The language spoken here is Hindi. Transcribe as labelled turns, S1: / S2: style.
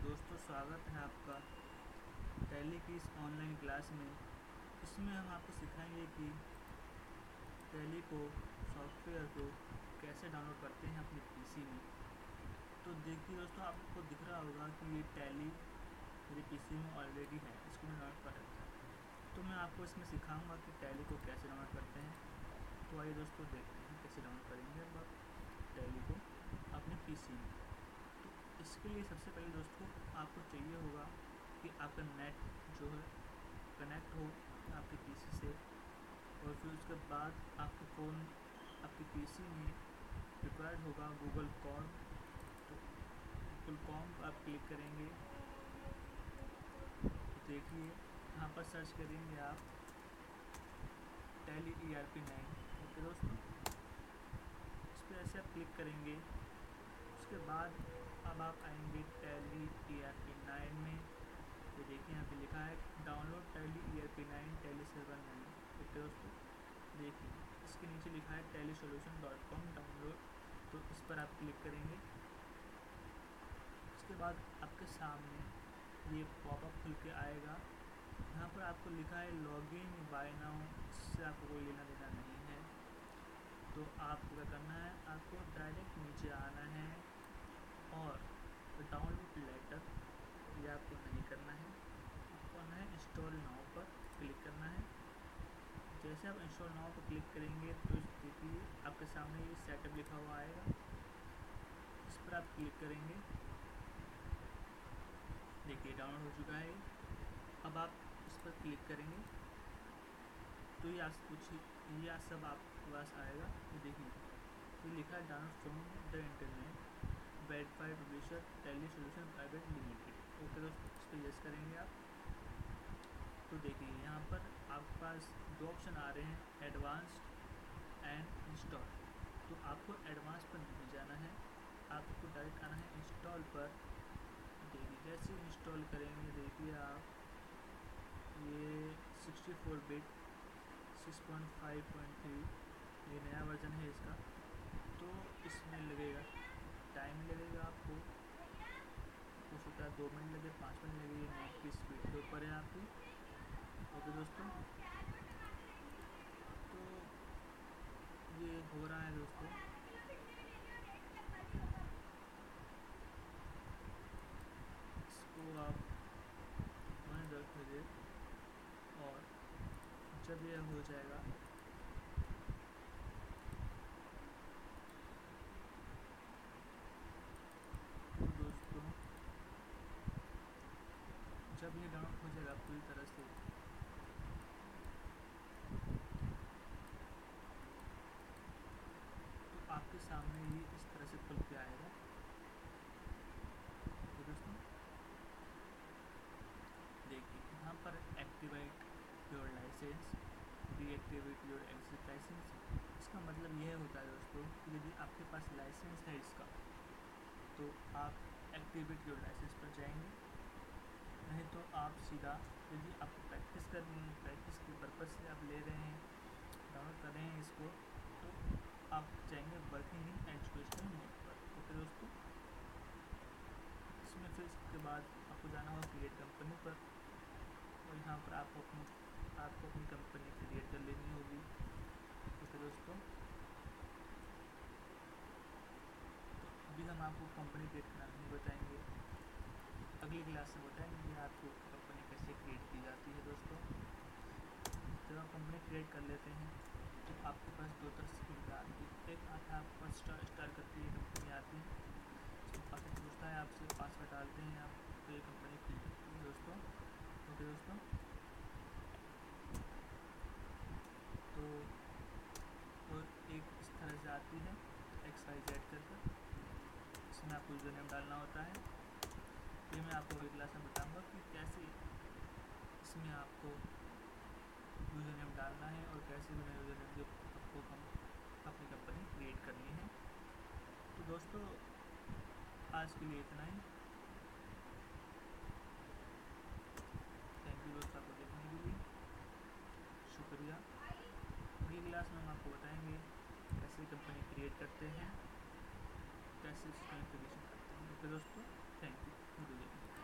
S1: दोस्तों, स्वागत है आपका टैली की इस ऑनलाइन क्लास में। इसमें हम आपको सिखाएँगे कि टैली को सॉफ्टवेयर को कैसे डाउनलोड करते हैं अपने पीसी में। तो देखिए दोस्तों, आपको दिख रहा होगा कि ये टैली मेरे पीसी में ऑलरेडी है, इसको मैं डाउनलोड कर रखा है। तो मैं आपको इसमें सिखाऊँगा कि टैली को कैसे डाउनलोड करते हैं। तो आइए दोस्तों, देखते हैं कैसे डाउनलोड करेंगे अब टैली को। इसके लिए सबसे पहले दोस्तों, आपको चाहिए होगा कि आपका नेट जो है कनेक्ट हो आपके पीसी से और फिर उसके बाद आपके फ़ोन आपके पीसी में रिक्वायर्ड होगा गूगल कॉम तो गूगल कॉम आप क्लिक करेंगे। तो देखिए, यहाँ पर सर्च करेंगे आप Tally E R P nine okay दोस्तों, इस पर ऐसे आप क्लिक करेंगे। उसके बाद अब आप आएँगे Tally E R P nine में। तो देखिए यहाँ पे लिखा है download Tally E R P nine Tally server nine okay दोस्तों? देखिए, इसके नीचे लिखा है Tally solution dot com download तो इस पर आप क्लिक करेंगे। उसके बाद आपके सामने ये पॉपअप खुल के आएगा। यहाँ पर आपको लिखा है लॉग इन बाय नाउ इससे आपको कोई लेना देना नहीं है। तो आपको क्या करना है? आपको डायरेक्ट नीचे आना है। और डाउनलोड लेटर ये आपको नहीं करना है। आपको आना है इंस्टॉल नाउ पर क्लिक करना है। जैसे आप इंस्टॉल नाउ पर क्लिक करेंगे तो देखिए, आपके सामने ये सेटअप लिखा हुआ आएगा। इस पर आप क्लिक करेंगे। देखिए डाउनलोड हो चुका है। अब आप इस पर क्लिक करेंगे। तो ये आज कुछ ये सब आपके पास आएगा। ये देखिए, ये लिखा है download from the internet verified publisher Tally solution private limited okay दोस्तों इस पर यस करेंगे आप। तो देखिए, यहाँ पर आपके पास दो ऑप्शन आ रहे हैं एडवांस्ड एंड इंस्टॉल तो आपको एडवांस पर नहीं जाना है, आपको डायरेक्ट आना है इंस्टॉल पर। देखिए जैसे इंस्टॉल करेंगे? देखिए आप, ये 64 बिट 6.5.3 ये नया वर्जन है इसका। तो इसमें लगेगा टाइम लगेगा आपको। हो सकता है दो मिनट लगे, पाँच मिनट लगे नेट की स्पीड के ऊपर है आपकी। ओके दोस्तों। तो ये हो रहा है दोस्तों। इसको आप रख दीजिए और जब यह हो जाएगा तो दोस्तों जब ये डाउनलोड हो जाएगा पूरी तरह से तो आपके सामने ये इस तरह से खुल के आएगा तो दोस्तों देखिए यहाँ पर activate your licence deactivate your exit licence इसका मतलब यह होता है दोस्तों कि यदि आपके पास लाइसेंस है इसका तो आप एक्टिवेट योर लाइसेंस पर जाएँगे। नहीं तो आप सीधा यदि आपको प्रैक्टिस करनी है प्रैक्टिस के पर्पज़ से आप ले रहे हैं डाउनलोड कर रहे हैं इसको तो आप जाएँगे वर्किंग इन एजुकेशनल मोड पर ओके दोस्तों इसमें फिर इसके बाद आपको जाना होगा क्रिएट कंपनी पर, और यहाँ पर आपको अपनी आपको अपनी कंपनी क्रिएट कर लेनी होगी। ओके दोस्तों तो अभी हम आपको कंपनी क्रिएट करना नहीं बताएँगे। अगली क्लास में बताएँगे आपको कंपनी कैसे क्रिएट की जाती है दोस्तों। जब आप कंपनी क्रिएट कर लेते हैं तो आपके पास दो तरह से सुविधा आती है। एक आता है आपके स्टार स्टार करके ये कंपनी आती है। पासवर्ड पूछता है आपसे पासवर्ड डालते हैं, आप तो ये कंपनी खुल जाती है दोस्तों। ओके दोस्तों? तो और एक इस तरह से आती है एक्स वाई जेड कर कर इसमें आपको यूज़र नेम डालना होता है। ये मैं आपको अगली क्लास में बताऊँगा कि कैसे इसमें आपको यूज़र नेम डालना है और कैसे बिना यूज़र नेम जो आपको हम अपनी कंपनी क्रिएट करनी है। तो दोस्तों, आज के लिए इतना ही। थैंक यू दोस्तों आपको देखने के लिए। शुक्रिया। अगली क्लास में हम आपको बताएँगे कैसे कंपनी क्रिएट करते हैं, कैसे उसका इंटीग्रेशन करते हैं। ओके दोस्तों थैंक यू 같은 분이